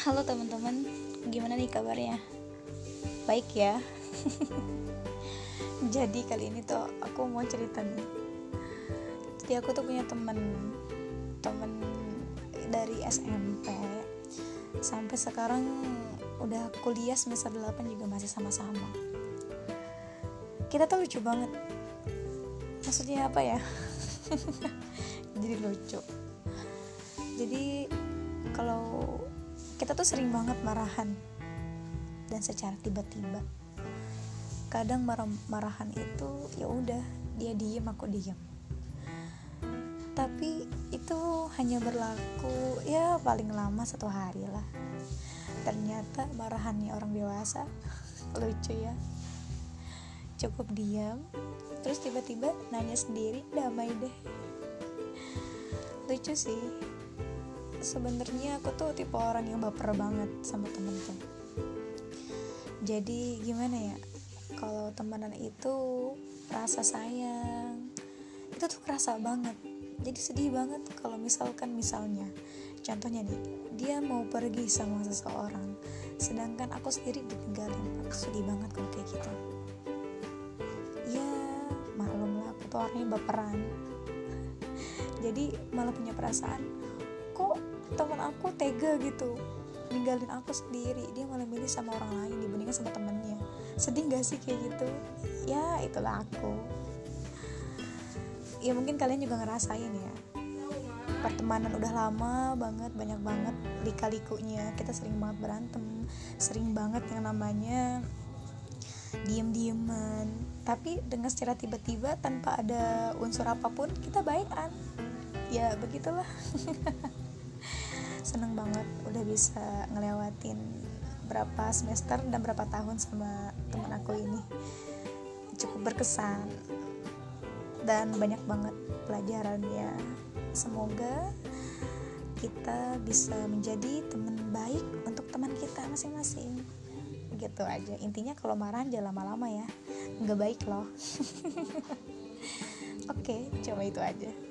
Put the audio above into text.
Halo teman-teman, gimana nih kabarnya? Baik ya. Jadi kali ini tuh aku mau cerita nih. Jadi aku tuh punya temen, temen dari SMP sampai sekarang udah kuliah semester 8 juga masih sama-sama. Kita tuh lucu banget. Maksudnya apa ya? Jadi lucu. Jadi kalau kita tuh sering banget marahan. Dan secara tiba-tiba. Kadang marah marahan itu ya udah dia diem aku diem. Tapi itu hanya berlaku ya paling lama satu hari lah. Ternyata marahannya orang dewasa lucu ya. Cukup diam terus tiba-tiba nanya sendiri damai deh. Lucu sih sebenarnya aku tuh tipe orang yang baper banget sama temen tuh. Jadi gimana ya kalau temenan itu rasa sayang itu tuh kerasa banget. Jadi sedih banget kalau misalkan misalnya contohnya nih dia mau pergi sama seseorang sedangkan aku sendiri ditinggalin. Aku sedih banget kalau kayak gitu. Ya maklum lah aku tuh orangnya baperan. Jadi malah punya perasaan kok teman aku tega gitu. Ninggalin aku sendiri. Dia malah milih sama orang lain dibandingkan sama temennya. Sedih gak sih kayak gitu? Ya itulah aku. Ya mungkin kalian juga ngerasain ya. Pertemanan udah lama banget banyak banget lika-likunya. Kita sering banget berantem sering banget yang namanya diem-dieman. Tapi dengan secara tiba-tiba tanpa ada unsur apa pun kita baikan. Ya begitulah seneng banget udah bisa ngelewatin berapa semester dan berapa tahun sama teman aku ini. Cukup berkesan dan banyak banget pelajarannya. Semoga kita bisa menjadi teman baik untuk teman kita masing-masing. Gitu aja. Intinya kalau marah jangan lama-lama ya. Nggak baik loh. Oke cuma itu aja